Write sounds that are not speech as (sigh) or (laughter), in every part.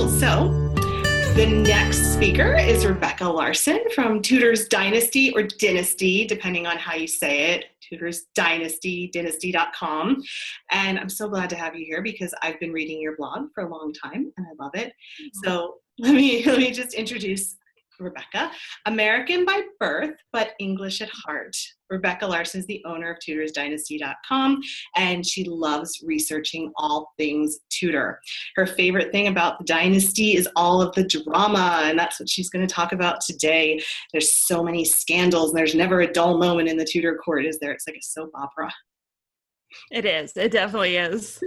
Cool. So the next speaker is Rebecca Larson from Tudor's Dynasty or Dynasty, depending on how you say it. Tudor's Dynasty, dynasty.com. And I'm so glad to have you here because I've been reading your blog for a long time and I love it. So let me (laughs) let me just introduce Rebecca, American by birth, but English at heart. Rebecca Larson is the owner of tudorsdynasty.com, and she loves researching all things Tudor. Her favorite thing about the dynasty is all of the drama, and that's what she's going to talk about today. There's so many scandals, and there's never a dull moment in the Tudor court, is there? It's like a soap opera. It is. It definitely is.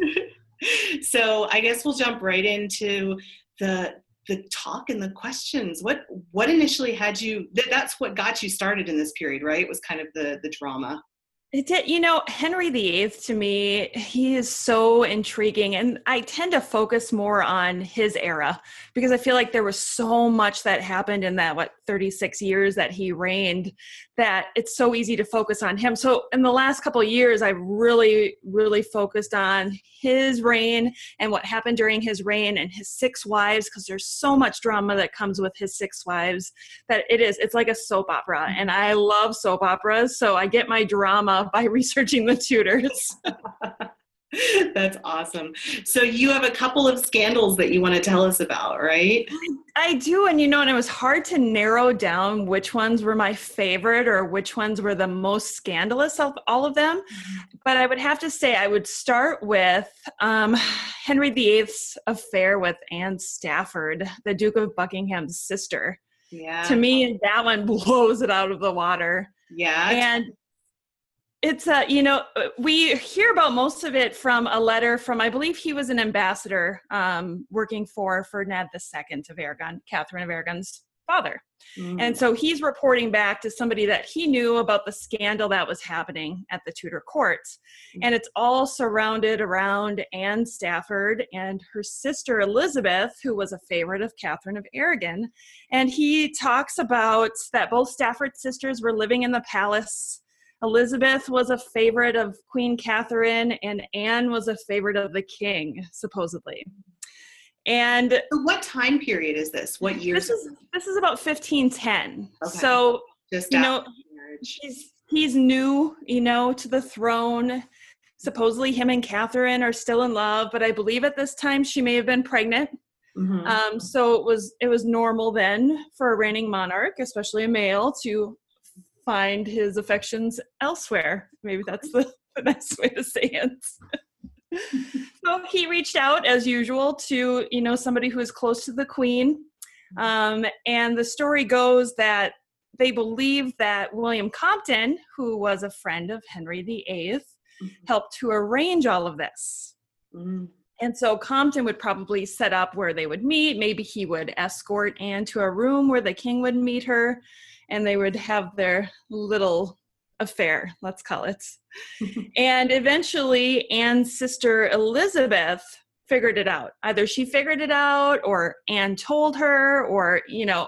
(laughs) so I guess we'll jump right into the the talk and the questions. What what initially had you that's what got you started in this period right? It was kind of the the drama it did, you know, Henry VIII to me, he is so intriguing. And I tend to focus more on his era because I feel like there was so much that happened in that, what, 36 years that he reigned that it's so easy to focus on him. So in the last couple years, I've really, really focused on his reign and what happened during his reign and his six wives because there's so much drama that comes with his six wives that it is, it's like a soap opera. And I love soap operas. So I get my drama by (laughs) researching the Tudors. (laughs) That's awesome. So you have a couple of scandals that you want to tell us about, right? I do, and you know, and it was hard to narrow down which ones were my favorite or which ones were the most scandalous of all of them. Mm-hmm. But I would have to say I would start with um, Henry VIII's affair with Anne Stafford, the Duke of Buckingham's sister. Yeah. To me, that one (laughs) blows it out of the water. Yeah. And it's a, uh, you know, uh, we hear about most of it from a letter from, I believe he was an ambassador um, working for Ferdinand II of Aragon, Catherine of Aragon's father. Mm. And so he's reporting back to somebody that he knew about the scandal that was happening at the Tudor courts. Mm. And it's all surrounded around Anne Stafford and her sister Elizabeth, who was a favorite of Catherine of Aragon. And he talks about that both Stafford sisters were living in the palace Elizabeth was a favorite of Queen Catherine, and Anne was a favorite of the king, supposedly. And what time period is this? What year? This is this is about 1510. Okay. So just you know, he's he's new, you know, to the throne. Supposedly, him and Catherine are still in love, but I believe at this time she may have been pregnant. Mm-hmm. Um, so it was it was normal then for a reigning monarch, especially a male, to find his affections elsewhere. Maybe that's the, the nice way to say it. (laughs) so he reached out as usual to you know somebody who is close to the queen um, and the story goes that they believe that william compton who was a friend of henry viii mm-hmm. helped to arrange all of this mm-hmm. and so compton would probably set up where they would meet maybe he would escort anne to a room where the king would meet her and they would have their little affair, let's call it. (laughs) and eventually, Anne's sister Elizabeth figured it out. Either she figured it out, or Anne told her, or, you know,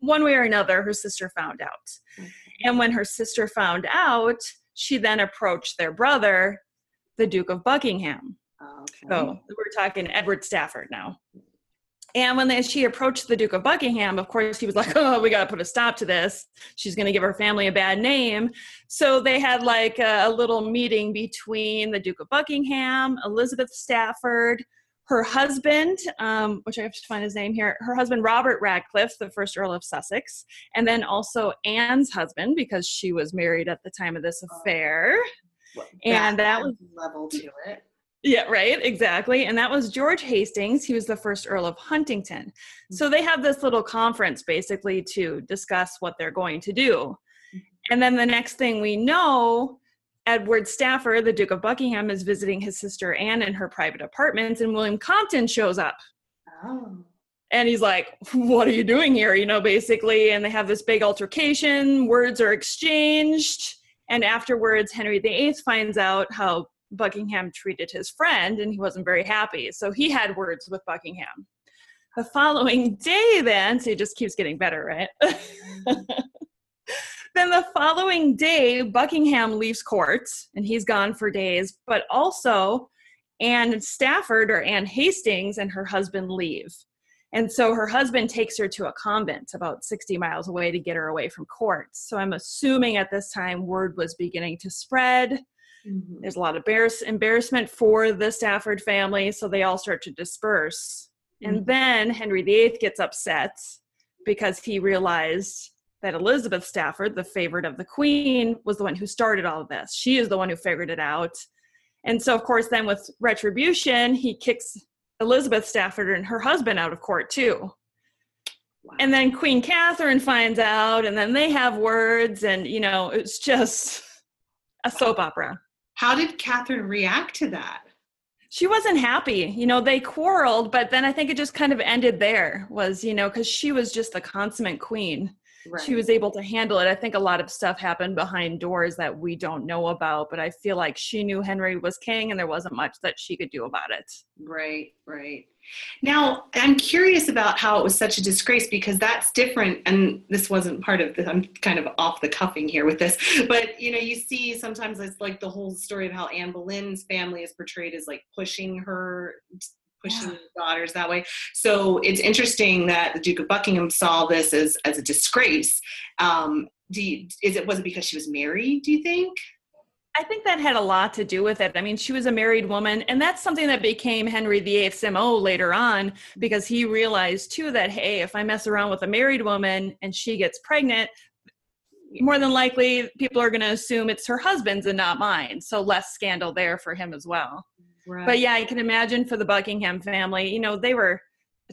one way or another, her sister found out. And when her sister found out, she then approached their brother, the Duke of Buckingham. Okay. So we're talking Edward Stafford now. And when they, she approached the Duke of Buckingham, of course, he was like, (laughs) "Oh, we got to put a stop to this. She's going to give her family a bad name." So they had like a, a, little meeting between the Duke of Buckingham, Elizabeth Stafford, her husband, um, which I have to find his name here, her husband Robert Radcliffe, the first Earl of Sussex, and then also Anne's husband because she was married at the time of this affair. Well, and that was level to it. Yeah, right, exactly. And that was George Hastings. He was the first Earl of Huntingdon. Mm-hmm. So they have this little conference basically to discuss what they're going to do. And then the next thing we know, Edward Stafford, the Duke of Buckingham, is visiting his sister Anne in her private apartments, and William Compton shows up. Oh. And he's like, What are you doing here? You know, basically. And they have this big altercation, words are exchanged. And afterwards, Henry VIII finds out how Buckingham treated his friend, and he wasn't very happy. So he had words with Buckingham. The following day, then, so he just keeps getting better, right? (laughs) then the following day, Buckingham leaves court and he's gone for days, but also Anne Stafford or Anne Hastings and her husband leave. And so her husband takes her to a convent about 60 miles away to get her away from court. So I'm assuming at this time word was beginning to spread. Mm-hmm. There's a lot of embarrassment for the Stafford family, so they all start to disperse. Mm-hmm. And then Henry VIII gets upset because he realized that Elizabeth Stafford, the favorite of the queen, was the one who started all of this. She is the one who figured it out. And so, of course, then with retribution, he kicks Elizabeth Stafford and her husband out of court too. Wow. And then Queen Catherine finds out, and then they have words, and you know, it's just (laughs) a soap opera. How did Catherine react to that? She wasn't happy. You know, they quarreled, but then I think it just kind of ended there, was, you know, because she was just the consummate queen right. she was able to handle it. I think a lot of stuff happened behind doors that we don't know about, but I feel like she knew Henry was king and there wasn't much that she could do about it. Right, right. Now, I'm curious about how it was such a disgrace because that's different. And this wasn't part of the, I'm kind of off the cuffing here with this, but you know, you see sometimes it's like the whole story of how Anne Boleyn's family is portrayed as like pushing her pushing yeah. daughters that way. So it's interesting that the Duke of Buckingham saw this as as a disgrace. Um, do you, is it was it because she was married? Do you think? I think that had a lot to do with it. I mean, she was a married woman, and that's something that became Henry VIII's MO later on because he realized too that, hey, if I mess around with a married woman and she gets pregnant, more than likely people are going to assume it's her husband's and not mine. So less scandal there for him as well. Right. But yeah, I can imagine for the Buckingham family, you know, they were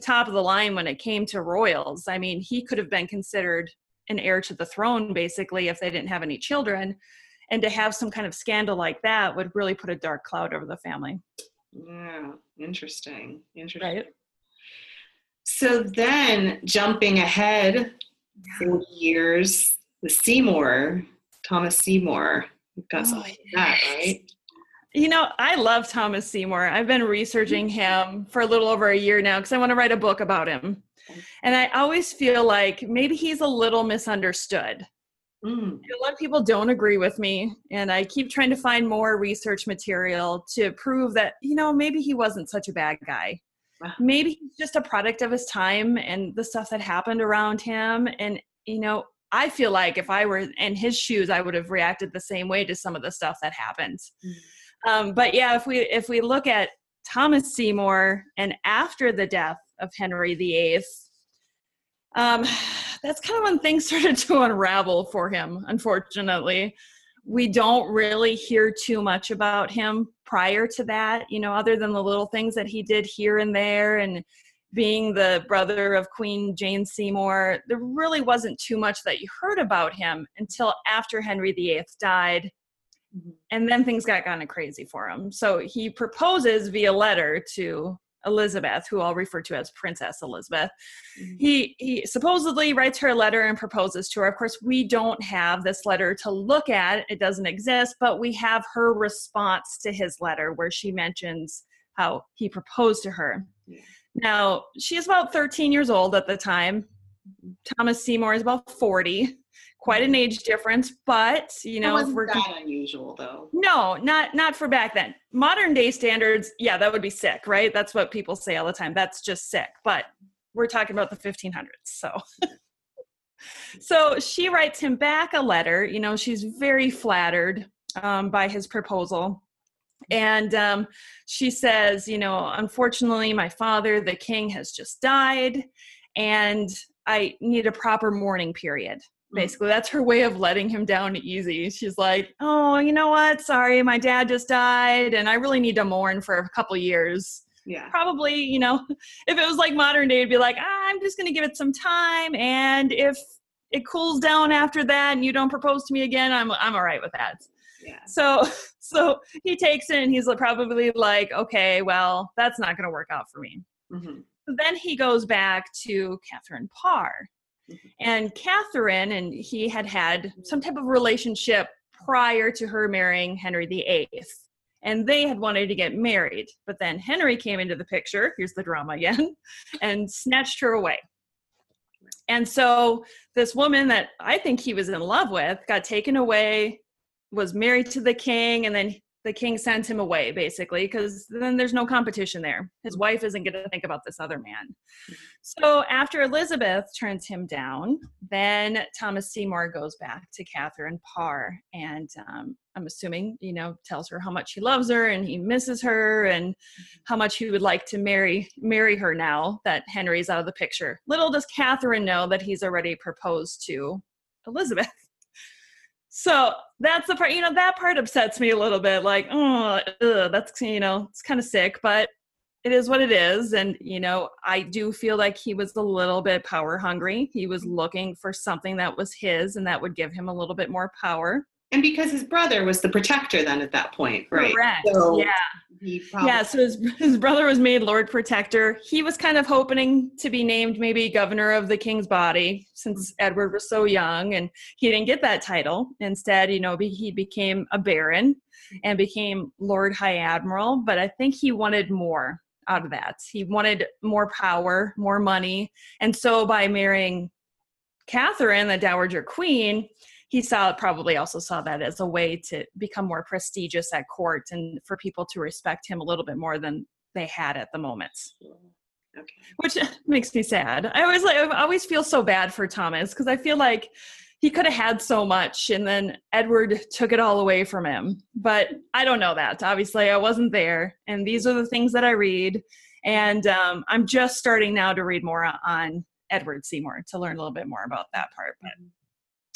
top of the line when it came to royals. I mean, he could have been considered an heir to the throne basically if they didn't have any children. And to have some kind of scandal like that would really put a dark cloud over the family. Yeah, interesting. Interesting. Right. So then jumping ahead years, the Seymour, Thomas Seymour. We've got oh, something yes. that, right? You know, I love Thomas Seymour. I've been researching him for a little over a year now because I want to write a book about him. And I always feel like maybe he's a little misunderstood. Mm. A lot of people don't agree with me, and I keep trying to find more research material to prove that, you know, maybe he wasn't such a bad guy. Maybe he's just a product of his time and the stuff that happened around him. And, you know, I feel like if I were in his shoes, I would have reacted the same way to some of the stuff that happened. Mm. Um, but yeah, if we if we look at Thomas Seymour and after the death of Henry VIII, um, (sighs) that's kind of when things (laughs) started to unravel for him. Unfortunately, we don't really hear too much about him prior to that. You know, other than the little things that he did here and there, and being the brother of Queen Jane Seymour, there really wasn't too much that you heard about him until after Henry VIII died Mm-hmm. And then things got kind of crazy for him. So he proposes via letter to Elizabeth, who I'll refer to as Princess Elizabeth. Mm-hmm. He he supposedly writes her a letter and proposes to her. Of course, we don't have this letter to look at. It doesn't exist, but we have her response to his letter where she mentions how he proposed to her. Yeah. Now, she is about 13 years old at the time. Mm-hmm. Thomas Seymour is about 40 quite an age difference, but you know, wasn't that unusual though. No, not not for back then. Modern day standards, yeah, that would be sick, right? That's what people say all the time. That's just sick. But we're talking about the 1500s. So. (laughs) so she writes him back a letter. You know, she's very flattered um, by his proposal. And um, she says, you know, unfortunately, my father, the king, has just died, and I need a proper mourning period. Basically, that's her way of letting him down easy. She's like, oh, you know what? Sorry, my dad just died, and I really need to mourn for a couple years. Yeah. Probably, you know, (laughs) if it was like modern day, it'd be like, ah, I'm just going to give it some time. And if it cools down after that and you don't propose to me again, I'm, I'm all right with that. Yeah. So, (laughs) so he takes it and he's probably like, okay, well, that's not going to work out for me. Mm-hmm. Then he goes back to Catherine Parr. Mm-hmm. And Catherine and he had had some type of relationship prior to her marrying Henry VIII. And they had wanted to get married. But then Henry came into the picture, here's the drama again, (laughs) and snatched her away. And so this woman that I think he was in love with got taken away was married to the king and then the king sent him away basically because then there's no competition there his mm-hmm. wife isn't going to think about this other man mm-hmm. so after elizabeth turns him down then thomas seymour goes back to catherine parr and um, i'm assuming you know tells her how much he loves her and he misses her and mm-hmm. how much he would like to marry marry her now that henry's out of the picture little does catherine know that he's already proposed to elizabeth so that's the part, you know, that part upsets me a little bit. Like, oh, ugh, that's, you know, it's kind of sick, but it is what it is. And, you know, I do feel like he was a little bit power hungry. He was looking for something that was his and that would give him a little bit more power and because his brother was the protector then at that point right Correct. So yeah yeah so his, (laughs) his brother was made lord protector. He was kind of hoping to be named maybe governor of the king's body since mm-hmm. edward was so young and he didn't get that title. Instead you know he became a baron and became lord high admiral but i think he wanted more out of that. He wanted more power more money. And so by marrying catherine the dowager queen he saw probably also saw that as a way to become more prestigious at court and for people to respect him a little bit more than they had at the moment. Okay. Which (laughs) makes me sad. I always like I always feel so bad for Thomas because I feel like he could have had so much and then Edward took it all away from him. But I don't know that. Obviously, I wasn't there. And these are the things that I read. And um, I'm just starting now to read more on Edward Seymour to learn a little bit more about that part. But mm-hmm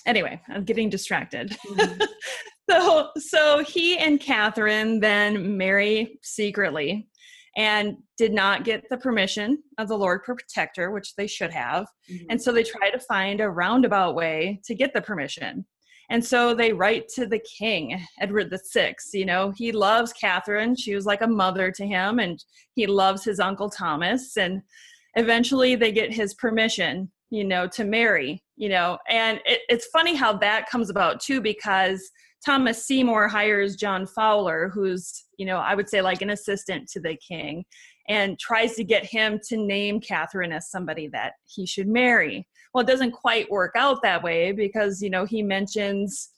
anyway, I'm getting distracted. Mm-hmm. (laughs) so so he and Catherine then marry secretly and did not get the permission of the Lord Protector, which they should have. Mm-hmm. And so they try to find a roundabout way to get the permission. And so they write to the king, Edward the Sixth. You know, he loves Catherine. She was like a mother to him, and he loves his uncle Thomas. And eventually they get his permission you know, to marry, you know. And it, it's funny how that comes about too, because Thomas Seymour hires John Fowler, who's, you know, I would say like an assistant to the king, and tries to get him to name Catherine as somebody that he should marry. Well, it doesn't quite work out that way because, you know, he mentions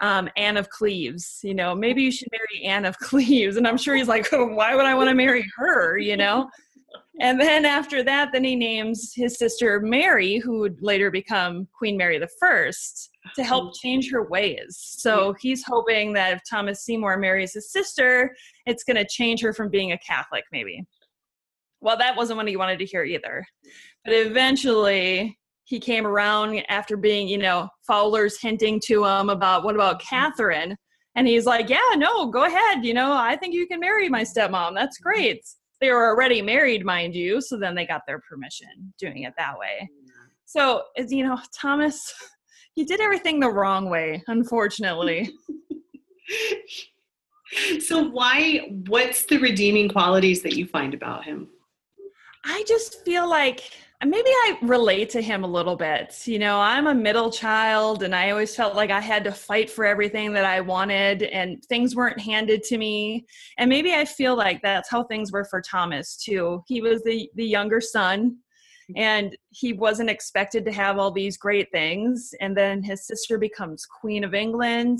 um, Anne of Cleves, you know, maybe you should marry Anne of (laughs) Cleves. And I'm sure he's like, oh, why would I want to marry her, you know? And then after that, then he names his sister Mary, who would later become Queen Mary the First, to help mm. change her ways. So he's hoping that if Thomas Seymour marries his sister, it's going to change her from being a Catholic, maybe. Well, that wasn't what he wanted to hear either. But eventually, he came around after being, you know, Fowler's hinting to him about what about. Catherine? And he's like, yeah, no, go ahead. You know, I think you can marry my stepmom. That's great they were already married, mind you. So then they got their permission doing it that way. So, as you know, Thomas, he did everything the wrong way, unfortunately. (laughs) so, why, what's the redeeming qualities that you find about him? I just feel like maybe I relate to him a little bit. You know, I'm a middle child and I always felt like I had to fight for everything that I wanted and things weren't handed to me. And maybe I feel like that's how things were for Thomas too. He was the the younger son and he wasn't expected to have all these great things and then his sister becomes queen of England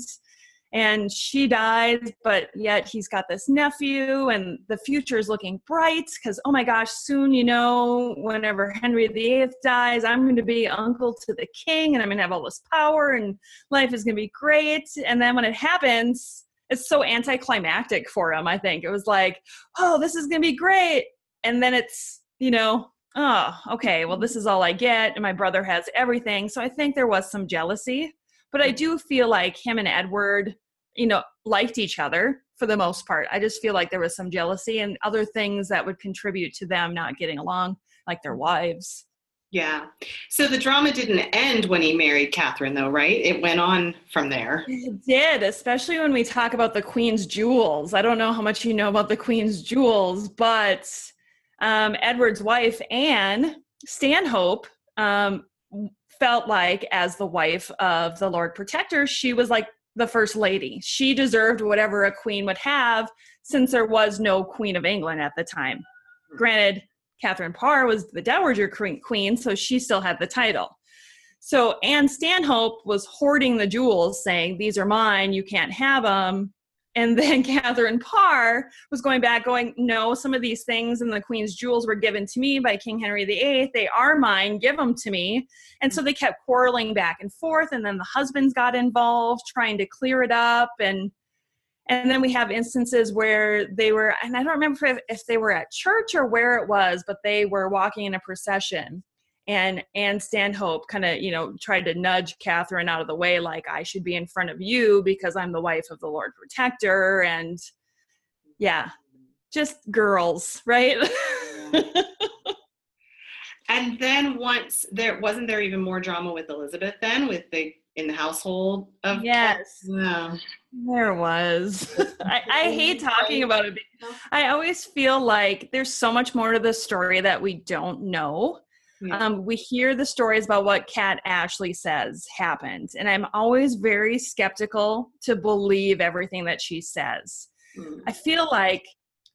and she dies but yet he's got this nephew and the future is looking bright because oh my gosh soon you know whenever henry viii dies i'm going to be uncle to the king and i'm going to have all this power and life is going to be great. And then when it happens it's so anticlimactic for him i think. It was like oh this is going to be great. And then it's you know oh okay well this is all i get and my brother has everything. So i think there was some jealousy but i do feel like him and edward you know, liked each other for the most part. I just feel like there was some jealousy and other things that would contribute to them not getting along, like their wives. Yeah. So the drama didn't end when he married Catherine, though, right? It went on from there. It did, especially when we talk about the Queen's jewels. I don't know how much you know about the Queen's jewels, but um, Edward's wife, Anne Stanhope, um, felt like, as the wife of the Lord Protector, she was like the first lady. She deserved whatever a queen would have since there was no Queen of England at the time. Granted, Catherine Parr was the Dowager Queen, so she still had the title. So Anne Stanhope was hoarding the jewels, saying, These are mine, you can't have them. And then (laughs) Catherine Parr was going back, going, No, some of these things and the Queen's jewels were given to me by King Henry VIII. They are mine, give them to me. And so they kept quarreling back and forth. And then the husbands got involved, trying to clear it up. And and then we have instances where they were, and I don't remember if, if they were at church or where it was, but they were walking in a procession and Anne Stanhope kind of, you know, tried to nudge Catherine out of the way, like I should be in front of you because I'm the wife of the Lord Protector, and yeah, just girls, right? (laughs) and then once there wasn't there even more drama with Elizabeth then with the in the household of yes yeah. there was (laughs) I, I hate talking about it i always feel like there's so much more to the story that we don't know yeah. Um, we hear the stories about what Kat Ashley says happened, and I'm always very skeptical to believe everything that she says. Mm. I feel like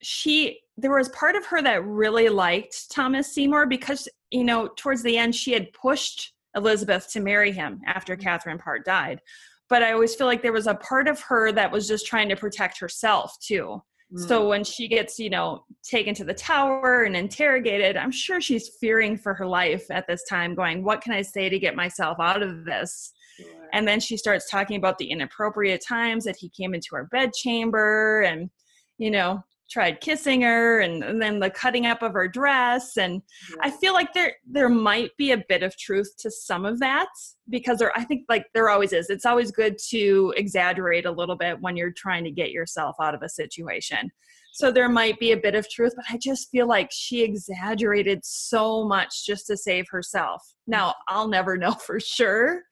she there was part of her that really liked Thomas Seymour because you know towards the end she had pushed Elizabeth to marry him after mm. Catherine Parr died. But I always feel like there was a part of her that was just trying to protect herself too. So mm. when she gets, you know, taken to the tower and interrogated, I'm sure she's fearing for her life at this time, going, What can I say to get myself out of this? Sure. And then she starts talking about the inappropriate times that he came into her bedchamber and, you know, tried kissing her and, and, then the cutting up of her dress. And yeah. i feel like there there might be a bit of truth to some of that because there i think like there always is. It's always good to exaggerate a little bit when you're trying to get yourself out of a situation. So there might be a bit of truth but i just feel like she exaggerated so much just to save herself. Now i'll never (laughs) know for sure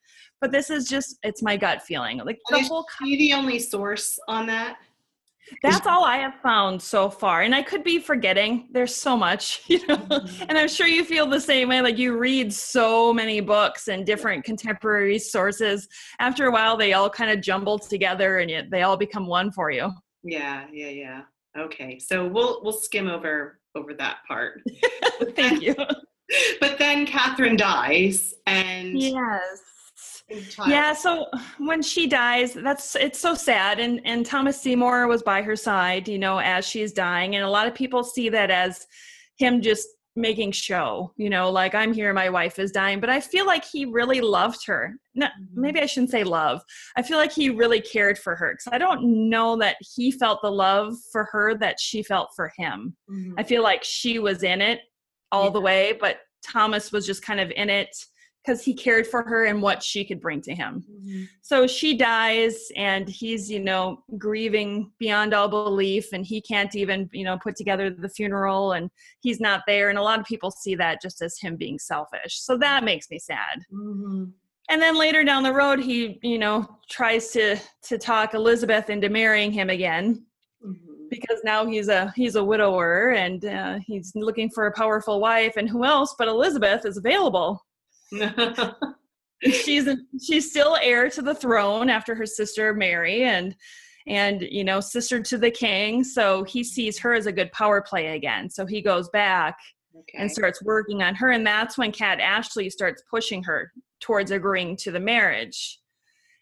but this is just it's my gut feeling. Like the whole you the only source on that that's all I have found so far. And I could be forgetting. There's so much, (laughs) you know. Mm-hmm. And I'm sure you feel the same way. Like you read so many books and different contemporary sources. After a while, they all kind of jumble together and yet they all become one for you. Yeah, yeah, yeah. Okay. So we'll we'll skim over over that part. (laughs) Thank you. (laughs) But then Catherine dies and Yes yeah so when she dies that's it's so sad and and thomas seymour was by her side you know as she's dying and a lot of people see that as him just making show you know like i'm here my wife is dying but i feel like he really loved her no, mm-hmm. maybe i shouldn't say love i feel like he really cared for her because i don't know that he felt the love for her that she felt for him mm-hmm. i feel like she was in it all yeah. the way but thomas was just kind of in it because he cared for her and what she could bring to him. Mm-hmm. So she dies and he's, you know, grieving beyond all belief and he can't even, you know, put together the funeral and he's not there. And a lot of people see that just as him being selfish. So that makes me sad. Mm-hmm. And then later down the road, he, you know, tries to to talk Elizabeth into marrying him again. Mm-hmm. Because now he's a he's a widower and uh, he's looking for a powerful wife, and who else but Elizabeth is available she's she's still heir to the throne after her sister Mary and and you know sister to the king so he sees her as a good power play again so he goes back okay. and starts working on her and that's when Kat ashley starts pushing her towards agreeing to the marriage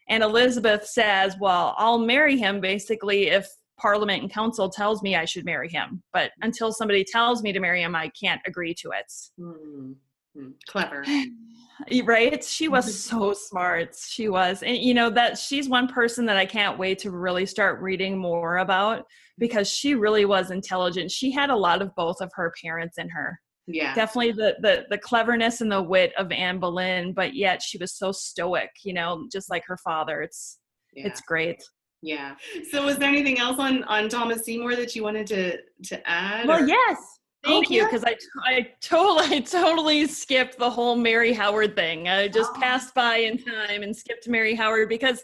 And Elizabeth says, Well, I'll marry him basically if Parliament and Council tells me I should marry him. But until somebody tells me to marry him, I can't agree to it. Mm-hmm. Clever. (sighs) (sighs) (sighs) right? She was mm-hmm. so smart. She was and you know that she's one person that i can't wait to really start reading more about because she really was intelligent. She had a lot of both of her parents in her. Yeah. Definitely the the, the cleverness and the wit of anne boleyn but yet she was so stoic you know just like her father. It's yeah. it's great. Yeah. So was there anything else on on thomas seymour that you wanted to to add well or? yes Thank oh, you, because I, I totally (laughs) I totally skipped the whole Mary Howard thing. I just oh. passed by in time and skipped Mary Howard because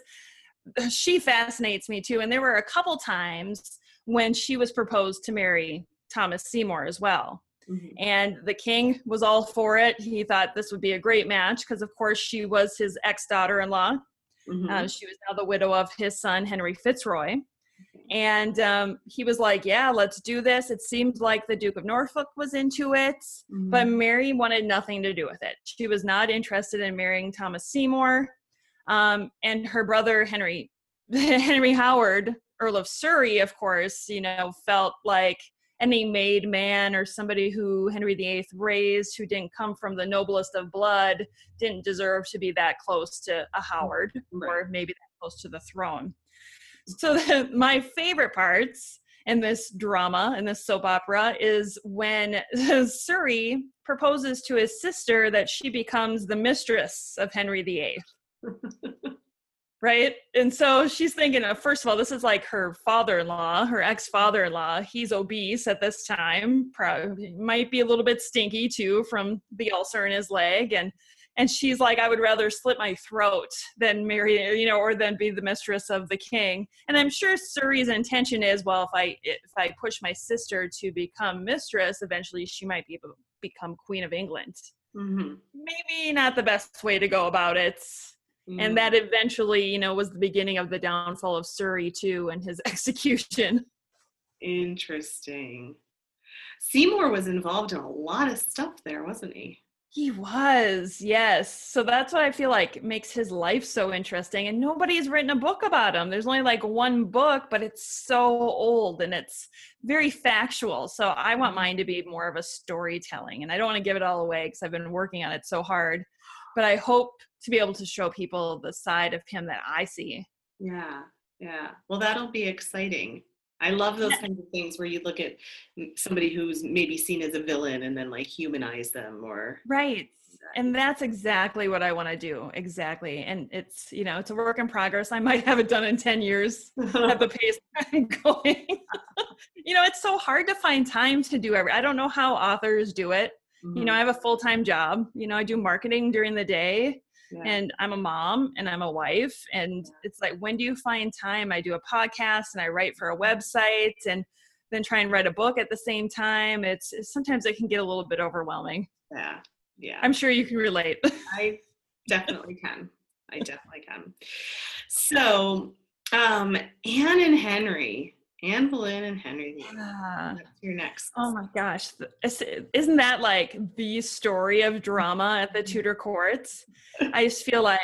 she fascinates me too. And there were a couple times when she was proposed to marry Thomas Seymour as well. Mm-hmm. And the king was all for it. He thought this would be a great match because, of course, she was his ex daughter in law. Mm-hmm. Uh, she was now the widow of his son, Henry Fitzroy. And um, he was like, Yeah, let's do this. It seemed like the Duke of Norfolk was into it, mm-hmm. but Mary wanted nothing to do with it. She was not interested in marrying Thomas Seymour. Um, and her brother, Henry, (laughs) Henry Howard, Earl of Surrey, of course, you know, felt like any made man or somebody who Henry VIII raised who didn't come from the noblest of blood didn't deserve to be that close to a Howard right. or maybe that close to the throne. So (laughs) the, my favorite parts in this drama in this soap opera is when (laughs) Surrey proposes to his sister that she becomes the mistress of Henry VIII. (laughs) right? And so she's thinking, uh, first of all, this is like her father-in-law, her ex-father-in-law. He's obese at this time, probably might be a little bit stinky too from the ulcer in his leg, and and she's like i would rather slit my throat than marry you know or than be the mistress of the king. And i'm sure surrey's intention is well if i if i push my sister to become mistress eventually she might be able to become queen of england. Mm-hmm. maybe not the best way to go about it. Mm-hmm. and that eventually you know was the beginning of the downfall of surrey too and his (laughs) execution. Interesting. Seymour was involved in a lot of stuff there wasn't he he was, yes. So that's what I feel like makes his life so interesting. And nobody's written a book about him. There's only like one book, but it's so old and it's very factual. So I want mm-hmm. mine to be more of a storytelling. And I don't want to give it all away because I've been working on it so hard. But I hope to be able to show people the side of him that I see. Yeah, yeah. Well, that'll be exciting. I love those kinds of things where you look at somebody who's maybe seen as a villain and then like humanize them or right. And that's exactly what I want to do. Exactly. And it's, you know, it's a work in progress. I might have it done in 10 years at the (laughs) pace (laughs) I'm going. (laughs) you know, it's so hard to find time to do every I don't know how authors do it. Mm-hmm. You know, mm-hmm. I have a full-time job. You know, I do marketing during the day yeah. and I'm a mom and I'm a wife. And it's like, when do you find time? I do a podcast and I write for a website and then try and write a book at the same time. It's, it's sometimes it can get a little bit overwhelming. Yeah. Yeah. I'm sure you can relate. I definitely (laughs) can. I definitely can. So, um, Anne and Henry, Anne Boleyn and Henry. Yeah. your next. Oh my gosh. Isn't that like the story of drama at the Tudor courts? I just feel like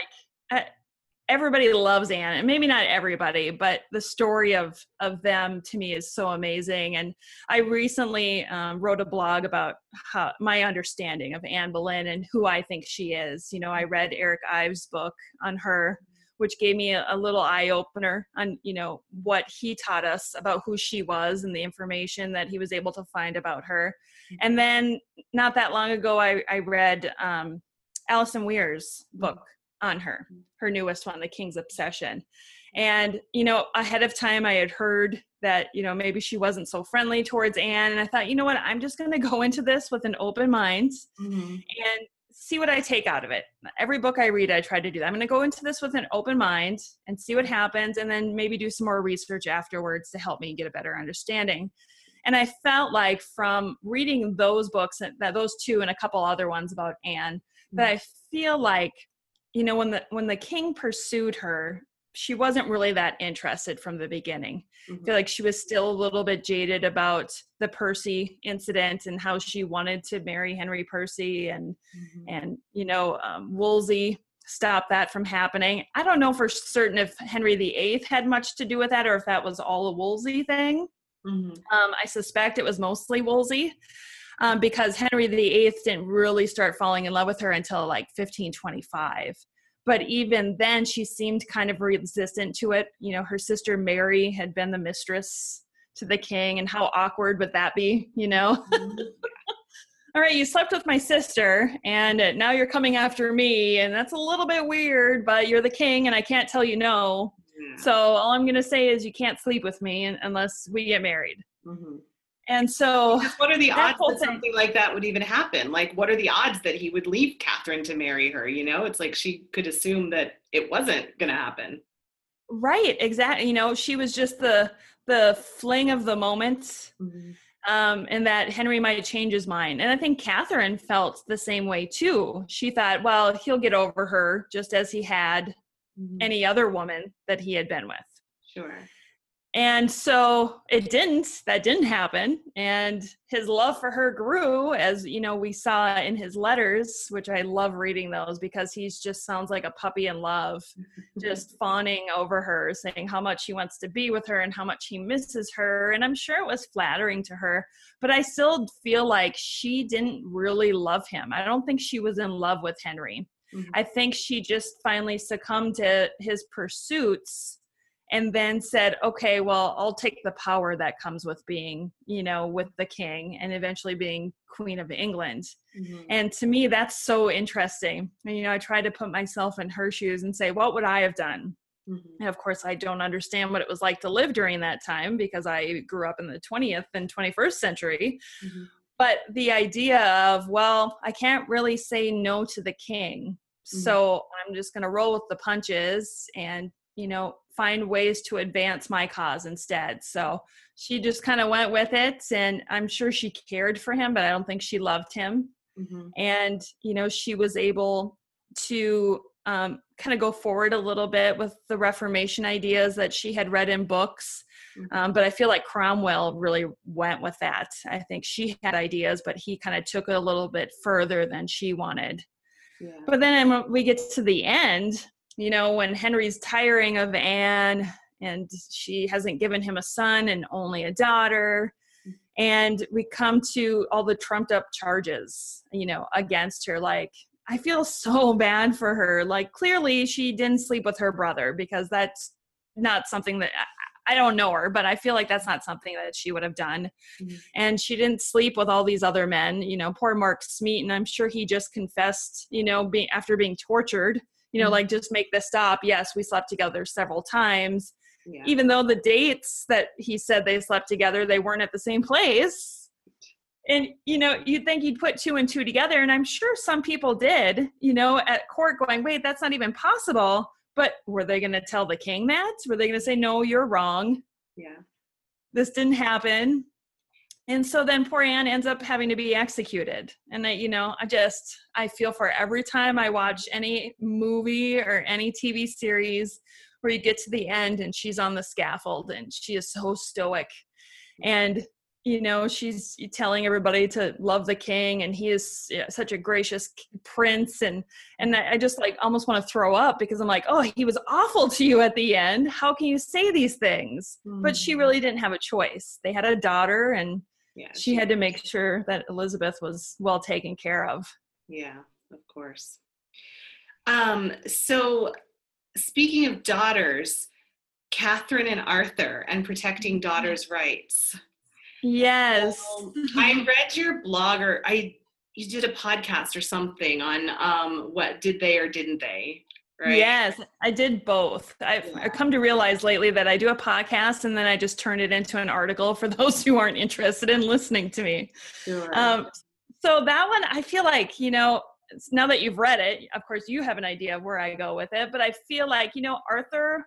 everybody loves Anne, and maybe not everybody, but the story of of them to me is so amazing. And I recently um, wrote a blog about how, my understanding of Anne Boleyn and who I think she is. You know, I read Eric Ives' book on her which gave me a, a little eye opener on you know what he taught us about who she was and the information that he was able to find about her mm-hmm. and then not that long ago i, I read um, alison weir's book on her mm-hmm. her newest one the king's obsession and you know ahead of time i had heard that you know maybe she wasn't so friendly towards anne and i thought you know what i'm just going to go into this with an open mind mm-hmm. and see what I take out of it. Every book I read, I try to do that. I'm going to go into this with an open mind and see what happens, and then maybe do some more research afterwards to help me get a better understanding. And I felt like from reading those books, that those two and a couple other ones about Anne, that mm. I feel like, you know, when the when the king pursued her, she wasn't really that interested from the beginning. Mm-hmm. I feel like she was still a little bit jaded about the Percy incident and how she wanted to marry Henry Percy and mm-hmm. and you know um, Wolsey stop that from happening. I don't know for certain if Henry VIII had much to do with that or if that was all a Wolsey thing. Mm-hmm. Um, I suspect it was mostly Wolsey um, because Henry VIII didn't really start falling in love with her until like 1525. But even then, she seemed kind of resistant to it. You know, her sister Mary had been the mistress to the king, and how awkward would that be, you know? Mm-hmm. (laughs) All right, you slept with my sister, and now you're coming after me, and that's a little bit weird, but you're the king, and I can't tell you no. Yeah. So all I'm going to say is you can't sleep with me unless we get married. Mm-hmm. And so, because what are the odds that thing, something like that would even happen? Like, what are the odds that he would leave Catherine to marry her? You know, it's like she could assume that it wasn't going to happen. Right. Exactly. You know, she was just the the fling of the moment, mm-hmm. um, and that Henry might change his mind. And I think Catherine felt the same way too. She thought, well, he'll get over her just as he had mm-hmm. any other woman that he had been with. Sure and so it didn't that didn't happen. And his love for her grew as you know we saw in his letters which i love reading those because he just sounds like a puppy in love (laughs) just fawning over her saying how much he wants to be with her and how much he misses her. And i'm sure it was flattering to her but i still feel like she didn't really love him. I don't think she was in love with henry. Mm-hmm. i think she just finally succumbed to his pursuits and then said, okay, well, I'll take the power that comes with being, you know, with the king and eventually being Queen of England. Mm-hmm. And to me, that's so interesting. And, you know, I try to put myself in her shoes and say, what would I have done? Mm-hmm. And of course, I don't understand what it was like to live during that time because I grew up in the 20th and 21st century. Mm-hmm. But the idea of, well, I can't really say no to the king. Mm-hmm. So I'm just going to roll with the punches and you know find ways to advance my cause instead so she just kind of went with it and i'm sure she cared for him but i don't think she loved him mm-hmm. and you know she was able to um, kind of go forward a little bit with the reformation ideas that she had read in books mm-hmm. um, but i feel like cromwell really went with that i think she had ideas but he kind of took it a little bit further than she wanted yeah. but then we get to the end you know, when Henry's tiring of Anne and she hasn't given him a son and only a daughter. And we come to all the trumped up charges, you know, against her. Like, I feel so (laughs) bad for her. Like, clearly she didn't sleep with her brother because that's not something that I don't know her, but I feel like that's not something that she would have done. Mm-hmm. And she didn't sleep with all these other men. You know, poor Mark Smeaton, I'm sure he just confessed, you know, being after being tortured you know, mm-hmm. like just make this stop. Yes, we slept together several times. Yeah. Even though the dates that he said they slept together, they weren't at the same place. And you know, you'd think you'd put two and two together, and I'm sure some people did, you know, at court going, wait, that's not even possible. But were they going to tell the king that? Were they going to say, no, you're wrong? Yeah. This didn't happen and so then poor Anne ends up having to be executed. And I, you know, I just I feel for every time I watch any movie or any TV series where you get to the end and she's on the scaffold and she is so stoic. And you know she's telling everybody to love the king and he is such a gracious prince and and i just like almost want to throw up because i'm like oh he was awful to you at the end how can you say these things mm-hmm. but she really mm. didn't have a choice they had a daughter and yeah she had to make sure that elizabeth was well taken care of. Yeah of course. Um so speaking of daughters catherine and arthur and protecting mm-hmm. daughters rights. Yes. Um, (laughs) i read your blog or i you did a podcast or something on um what did they or didn't they Right? Yes, I did both. I've, yeah. I've, come to realize lately that I do a podcast and then I just turn it into an article for (laughs) those who aren't interested in listening to me. Sure. Um, so that one, I feel like, you know, now that you've read it, of course, you have an idea of where I go with it, but I feel like, you know, Arthur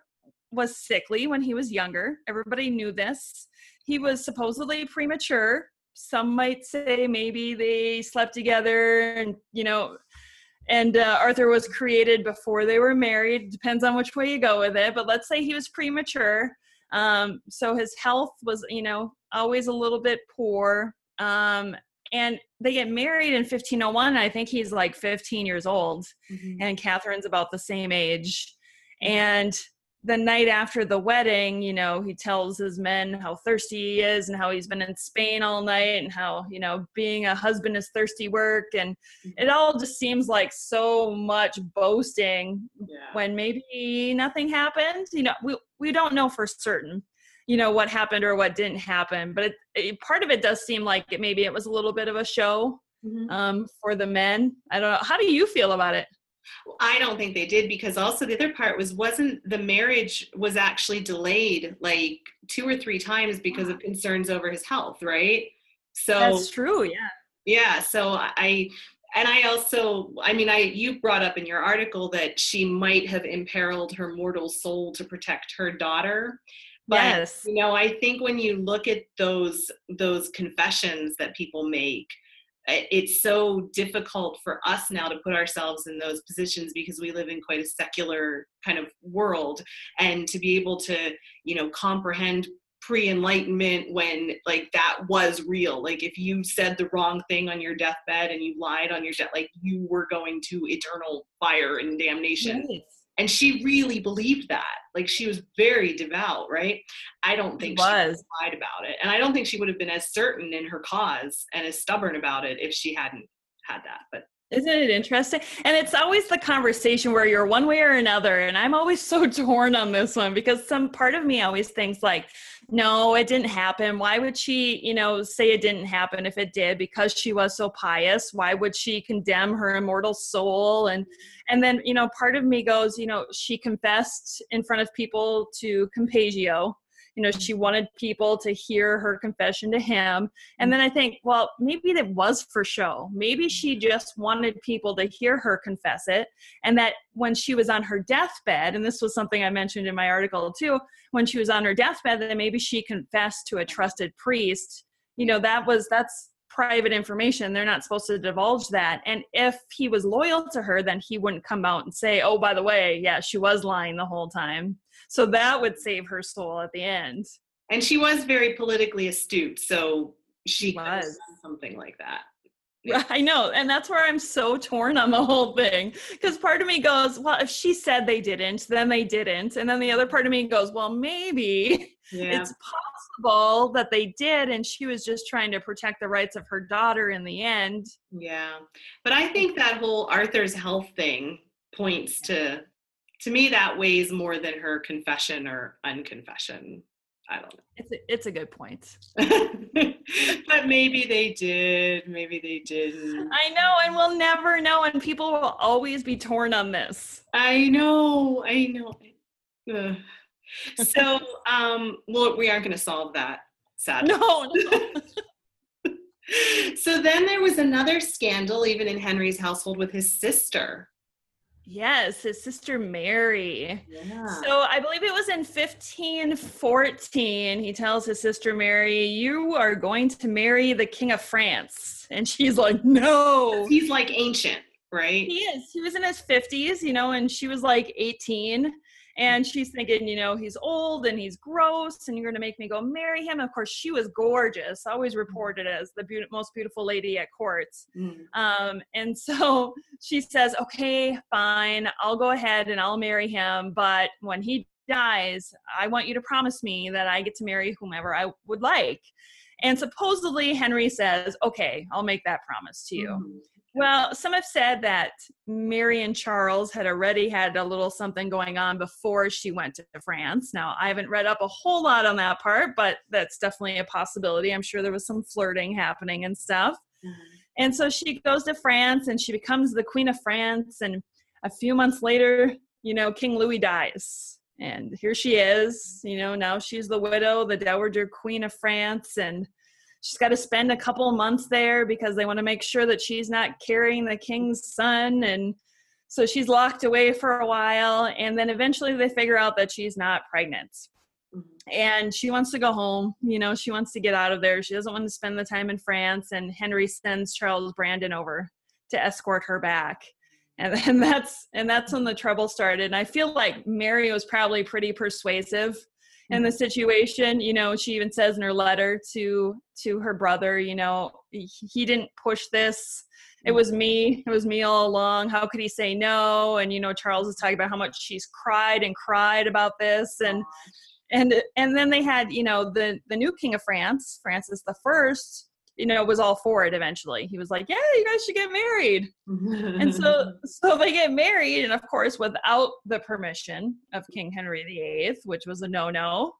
was sickly when he was younger. Everybody knew this. He was supposedly premature. Some might say maybe they slept together and, you know, and uh, Arthur was created before they were married. Depends on which way you go with it, but let's say he was premature. Um, so his health was, you know, always a little bit poor. Um, and they get married in 1501 i think he's like 15 years old mm-hmm. and catherine's about the same age and the night after the wedding, you know, he tells his men how thirsty he is and how he's been in Spain all night and how, you know, being a husband is thirsty work. And mm-hmm. it all just seems like so much boasting yeah. when maybe nothing happened. You know, we, we don't know for certain, you know, what happened or what didn't happen. But it, it, part of it does seem like it maybe it was a little bit of a show mm-hmm. um, for the men. I don't know. How do you feel about it? I don't think they did because also the other part was wasn't the marriage was actually delayed like two or three times because of concerns over his health, right? So That's true, yeah. Yeah, so I and I also I mean I you brought up in your article that she might have imperiled her mortal soul to protect her daughter. But yes. you know, I think when you look at those those confessions that people make, it's so difficult for us now to put ourselves in those positions because we live in quite a secular kind of world. And to be able to you know comprehend pre-enlightenment when like that was real. Like if you said the wrong thing on your deathbed and you lied on your death like you were going to eternal fire and damnation. Right and she really believed that like she was very devout right i don't think she was lied about it and i don't think she would have been as certain in her cause and as stubborn about it if she hadn't had that but isn't it interesting? And it's always the conversation where you're one way or another. And I'm always so (laughs) torn on this one because some part of me always thinks like, no, it didn't happen. Why would she, you know, say it didn't happen if it did? Because she was so pious. Why would she condemn her immortal soul? And and then, you know, part of me goes, you know, she confessed in front of people to Campeggio you know she wanted people to hear her confession to him. And then i think well maybe that was for show. Maybe she just wanted people to hear her confess it. And that when she was on her deathbed and this was something i mentioned in my article too when she was on her deathbed that maybe she confessed to a trusted priest. You know that was that's private information. They're not supposed to divulge that. And if he was loyal to her, then he wouldn't come out and say, oh, by the way, yeah, she was lying the whole time. So that would save her soul at the end. And she was very politically astute. So she was something like that. Yeah. (laughs) I know. And that's where I'm so torn on the whole thing. Because part of me goes, well, if she said they didn't, then they didn't. And then the other part of me goes, well, maybe yeah. it's possible that they did. And she was just trying to protect the rights of her daughter in the end. Yeah. But I think that whole Arthur's health thing points to, to me, that weighs more than her confession or unconfession. I don't know. It's a, it's a good point. (laughs) but maybe they did. Maybe they didn't. I know, and we'll never know, and people will always be torn on this. I know. I know. Ugh. So, um, well, we aren't going to solve that. Sadly. No. no. (laughs) so then there was another scandal, even in Henry's household, with his sister. Yes, his sister Mary. Yeah. So I believe it was in 1514. He tells his sister Mary, You are going to marry the King of France. And she's like, No. He's like ancient, right? He is. He was in his 50s, you know, and she was like 18 and she's thinking you know he's old and he's gross and you're going to make me go marry him of course she was gorgeous always mm. reported as the be- most beautiful lady at courts mm. um, and (laughs) so she says okay fine i'll go ahead and i'll marry him but when he dies i want you to promise me that i get to marry whomever i would like and supposedly henry says okay i'll make that promise to you mm. Well, some have said that Mary and Charles had already had a little something going on before she went to France. Now, I haven't read up a whole lot on that part, but that's definitely a possibility. I'm sure there was some flirting happening and stuff. Mm-hmm. And so she goes to France and she becomes the Queen of France. And a few months later, you know, King Louis dies. And here she is, you know, now she's the widow, the Dowager Queen of France. And she's got to spend a couple months there because they want to make sure that she's not carrying the king's son and so she's locked away for a while and then eventually they figure out that she's not pregnant. Mm-hmm. and she wants to go home you know she wants to get out of there. She doesn't want to spend the time in france and henry sends charles brandon over to escort her back. And then (laughs) that's and that's when the trouble started. And i feel like mary was probably pretty persuasive in the mm-hmm. situation you know she even says in her letter to to her brother you know he didn't push this. It was mm-hmm. me it was me all along. How could he say no? And you know charles is talking about how much she's cried and cried about this. And and and then they had you know the the new king of france francis the first you know was all for it eventually he was like yeah you guys should get married and so (laughs) so they get married and of course without the permission of king henry viii which was a no-no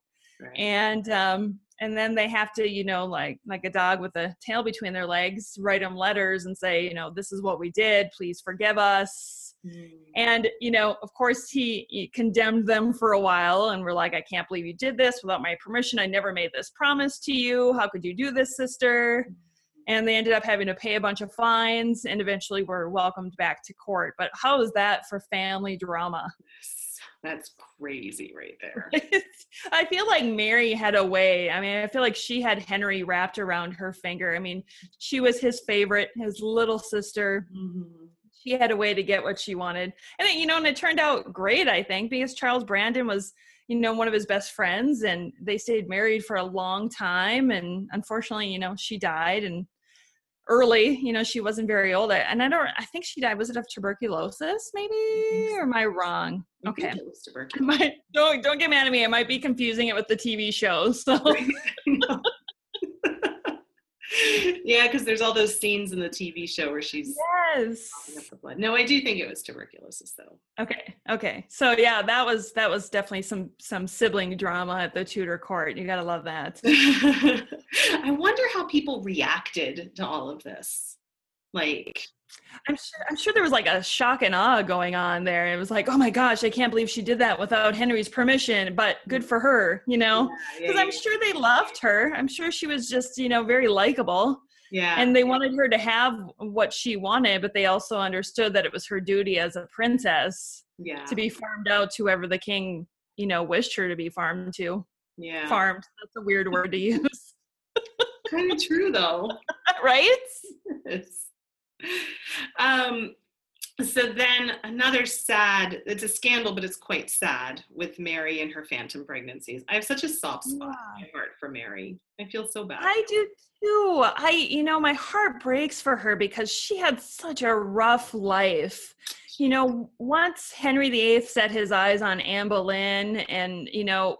right. and um and then they have to you know like like a dog with a tail between their legs write them letters and say you know this is what we did. Please forgive us. Mm. and you know of course he, he, condemned them for a while and we're like i can't believe you did this without my permission. I never made this promise to you. How could you do this sister? Mm. and they ended up having to pay a bunch of fines and eventually were welcomed back to court. But how is that for family drama that's crazy right there. (laughs) I feel like Mary had a way. I mean, I feel like she had Henry wrapped around her finger. I mean, she was his favorite, his little sister. Mm-hmm. She had a way to get what she wanted. And, it, you know, and it turned out great, I think, because Charles Brandon was, you know, one of his best friends and they stayed married for a long time. And unfortunately, you know, she died and early. You know, she wasn't very old. And I don't, I think she died. Was it of tuberculosis, maybe? Or am I wrong? Okay. it was tuberculosis. Might, don't, don't get mad at me. I might be confusing it with the TV show. So. (laughs) yeah, because there's all those scenes in the TV show where she's yes. No, I do think it was tuberculosis though. Okay, okay. So yeah, that was that was definitely some some sibling drama at the Tudor court. You gotta love that. (laughs) I wonder how people reacted to all of this. Like I'm sure I'm sure there was like a shock and awe going on there. It was like, oh my gosh, I can't believe she did that without Henry's permission, but good for her, you know? Because yeah, yeah, I'm sure they loved her. I'm sure she was just, you know, very likable. Yeah. And they wanted her to have what she wanted, but they also understood that it was her duty as a princess yeah. to be farmed out to whoever the king, you know, wished her to be farmed to. Yeah. Farmed. That's a weird word to (laughs) use. kind of true though. (laughs) right? Um, so then another sad, it's a scandal, but it's quite sad with Mary and her phantom pregnancies. I have such a soft spot yeah. in my heart for Mary. I feel so bad. I do too. I, you know, my heart breaks for her because she had such a rough life. You know, once Henry VIII set his eyes on Anne Boleyn and, you know,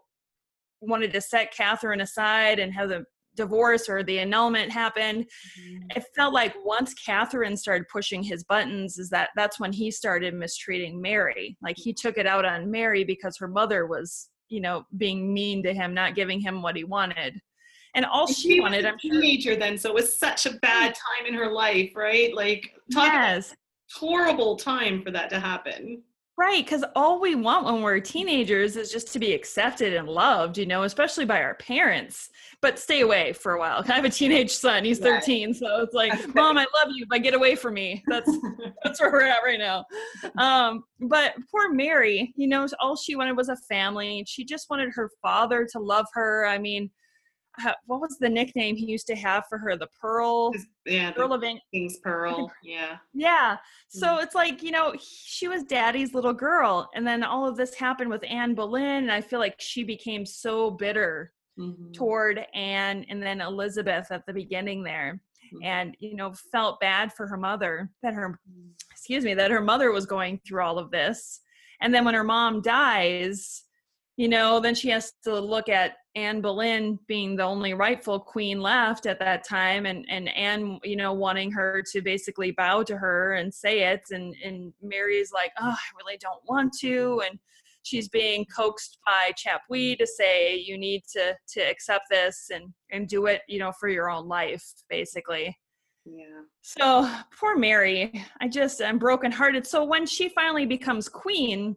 wanted to set Catherine aside and have the divorce or the annulment happened mm-hmm. it felt like once catherine started pushing his buttons is that that's when he started mistreating mary. Like he took it out on mary because her mother was you know being mean to him not giving him what he wanted. And all and she, she wanted i'm sure, teenager sure, then so it was such a bad time in her life right? Like yes. horrible time for that to happen Right, because all we want when we're teenagers is just to be accepted and loved, you know, especially by our parents. But stay away for a while. I have a teenage son; he's 13, so it's like, (laughs) "Mom, I love you, but get away from me." That's (laughs) that's where we're at right now. Um, but poor Mary, you know, all she wanted was a family. She just wanted her father to love her. I mean, what was the nickname he used to have for her? The Pearl. Yeah, Pearl of King's Pearl. Yeah. Yeah. So mm-hmm. it's like you know she was Daddy's little girl, and then all of this happened with Anne Boleyn, and I feel like she became so bitter mm-hmm. toward Anne and then Elizabeth at the beginning there. Mm-hmm. And you know, felt bad for her mother that her, mm. excuse me, that her mother was going through all of this. And then when her mom dies, you know, then she has to look at Anne Boleyn being the only rightful queen left at that time, and and Anne, you know, wanting her to basically bow to her and say it, and and Mary's like, oh, I really don't want to, and she's being coaxed by Chapuis to say you need to to accept this and and do it, you know, for your own life, basically. Yeah. So poor Mary, I just am brokenhearted. So when she finally becomes queen,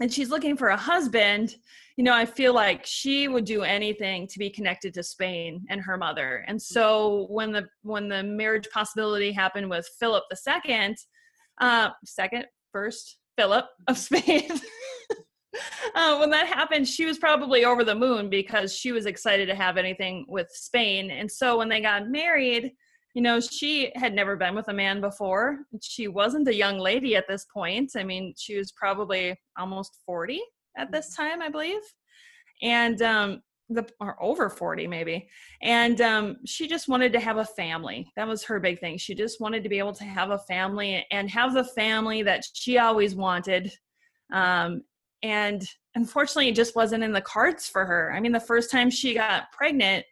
and she's looking for a husband you know i feel like she would do anything to be connected to spain and her mother. And so when the when the marriage possibility happened with philip the second uh second first philip of (laughs) spain uh, when that happened she was probably over the moon because she was excited to have anything with spain. And so when they got married you know, she had never been with a man before. She wasn't a young lady at this point. I mean, she was probably almost 40 at this mm-hmm. time, I believe. and um, the or over 40 maybe and um, she just wanted to have a family that was her big thing she just wanted to be able to have a family and have the family that she always wanted um, and unfortunately it just wasn't in the cards for her i mean the first time she got pregnant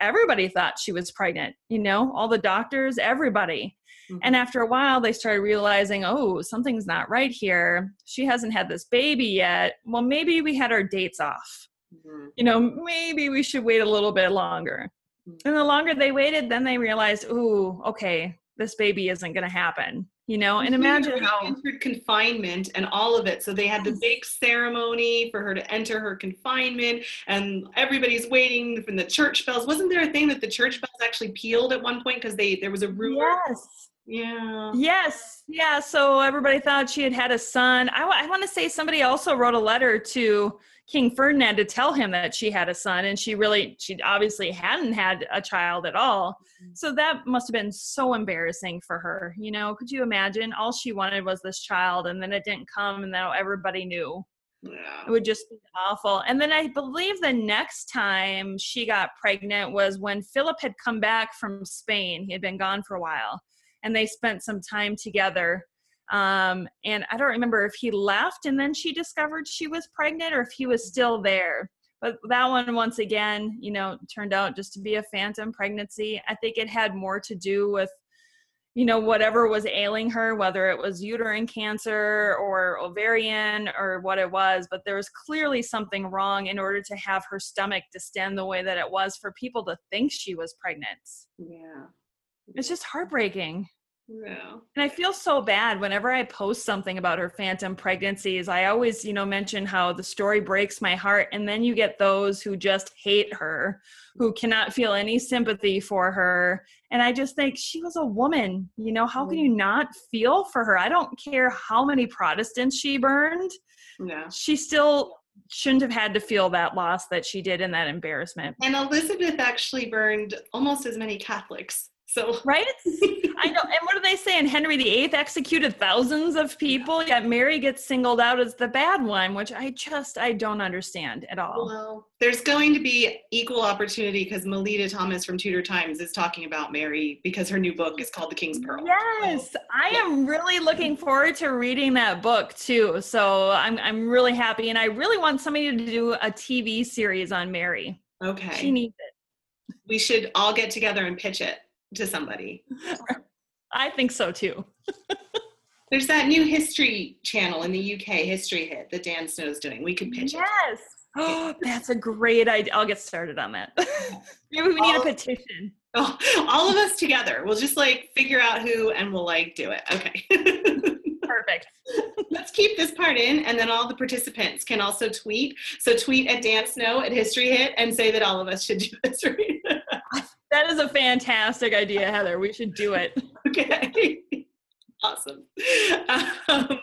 everybody thought she was pregnant you know all the doctors everybody mm-hmm. and after a while they started realizing oh something's not right here she hasn't had this baby yet well maybe we had our dates off mm-hmm. you know maybe we should wait a little bit longer mm-hmm. and the longer they waited then they realized ooh okay this baby isn't going to happen you know and mm-hmm. imagine how entered confinement and all of it. So they had the big ceremony for her to enter her confinement and everybody's waiting from the church bells. Wasn't there a thing that the church bells actually pealed at one point? Because they there was a rumor. Yes. Yeah. Yes. Yeah so everybody thought she had had a son. I, I want to say somebody also wrote a letter to King Ferdinand to tell him that she had a son and she really she obviously hadn't had a child at all. Mm-hmm. So that must have been so embarrassing for her. You know, could you imagine all she wanted was this child and then it didn't come and now everybody knew. Yeah. It would just be awful. And then I believe the next time she got pregnant was when Philip had come back from Spain. He had been gone for a while and they spent some time together um, and I don't remember if he left and then she discovered she was pregnant or if he was still there. But that one, once again, you know, turned out just to be a phantom pregnancy. I think it had more to do with, you know, whatever was ailing her, whether it was uterine cancer or ovarian or what it was. But there was clearly something wrong in order to have her stomach distend the way that it was for people to think she was pregnant. Yeah. It's just heartbreaking. Yeah. And I feel so bad whenever I post something about her phantom pregnancies. I always, you know, mention how the story breaks my heart. And then you get those who just hate her, who cannot feel any sympathy for her. And I just think she was a woman. You know, how can mm-hmm. you not feel for her? I don't care how many Protestants she burned. Yeah. She still shouldn't have had to feel that loss that she did and that embarrassment. And Elizabeth actually burned almost as many Catholics. So (laughs) right, I know. And what do they say? And Henry VIII executed thousands of people, yet Mary gets singled out as the bad one, which I just I don't understand at all. Well, there's going to be equal opportunity because Melita Thomas from Tudor Times is talking about Mary because her new book is called The King's Pearl. Yes, so, I yeah. am really looking forward to reading that book too. So I'm I'm really happy, and I really want somebody to do a TV series on Mary. Okay, she needs it. We should all get together and pitch it to somebody. I think so too. (laughs) There's that new history channel in the UK, History Hit, that Dan Snow's doing. We could pitch yes. it. Yes. Oh, (gasps) that's a great idea. I'll get started on that. (laughs) Maybe we need all, a petition. Oh, (laughs) all of us together. We'll just like figure out who and we'll like do it. Okay. Perfect. Let's keep this part in, and then all the participants can also tweet. So tweet at Dan Snow at History Hit and say that all of us should do this. That is a fantastic idea, Heather. We should do it. (laughs) Okay. awesome. Um,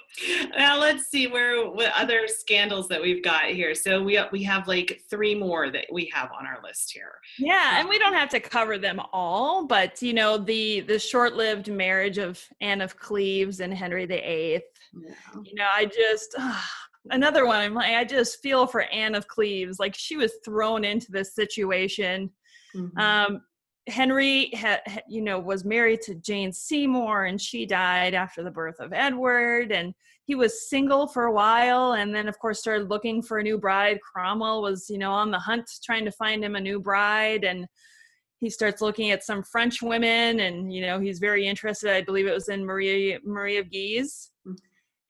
now let's see where what other scandals that we've got here. So we we have like three more that we have on our list here. Yeah, and we don't have to cover them all, but you know the the short-lived marriage of Anne of Cleves and Henry VIII. Yeah. You know, I just. Uh, (sighs) another one i'm like i just feel for anne of cleves like she was thrown into this situation mm-hmm. um, Henry, had, you know, was married to Jane Seymour, and she died after the birth of Edward. And he was single for a while, and then, of course, started looking for a new bride. Cromwell was, you know, on the hunt trying to find him a new bride, and he starts looking at some French women, and you know, he's very interested. I believe it was in Marie Marie of Guise, mm-hmm.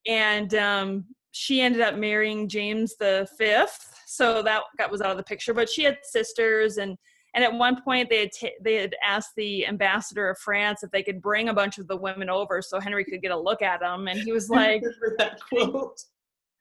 and um, she ended up marrying James the Fifth, so that that was out of the picture. But she had sisters and and at one point, they had t- they had asked the ambassador of France if they could bring a bunch of the women over so Henry could get a look at them, and he was (laughs) like, "That quote."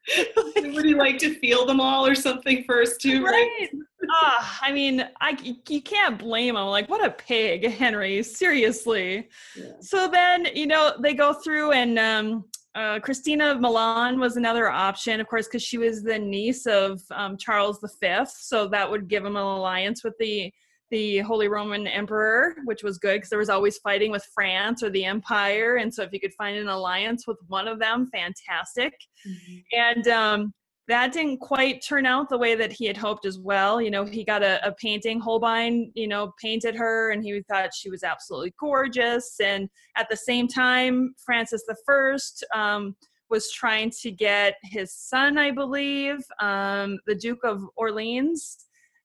(laughs) Would he like to feel them all or something first too? Right. (laughs) Ah, I mean, I you can't blame him. Like, what a pig, Henry. Seriously. Yeah. So then, you know, they go through and um, uh, Christina of Milan was another option, of course, because she was the niece of um, Charles V. So that would give him an alliance with the the Holy Roman Emperor, which was good because there was always fighting with France or the Empire, and so if you could find an alliance with one of them, fantastic. Mm-hmm. And um, that didn't quite turn out the way that he had hoped as well. You know, he got a, a, painting, Holbein, you know, painted her and he thought she was absolutely gorgeous. And at the same time, Francis I um, was trying to get his son, I believe, um, the Duke of Orleans,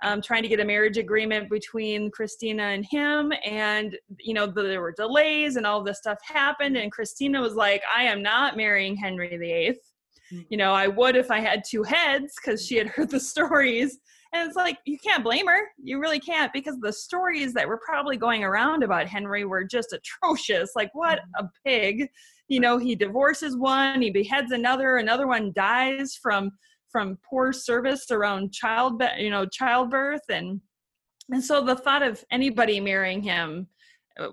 um, trying to get a marriage agreement between Christina and him. And, you know, there were delays and all this stuff happened. And Christina was like, I am not marrying Henry VIII. You know i would if i had two heads because she had heard the (laughs) stories. And it's like you can't blame her. You really can't because the stories that were probably going around about henry were just atrocious. Like what mm-hmm. a pig. You know he divorces one he beheads another another one dies from from poor service around child you know childbirth. And and so the thought of anybody marrying him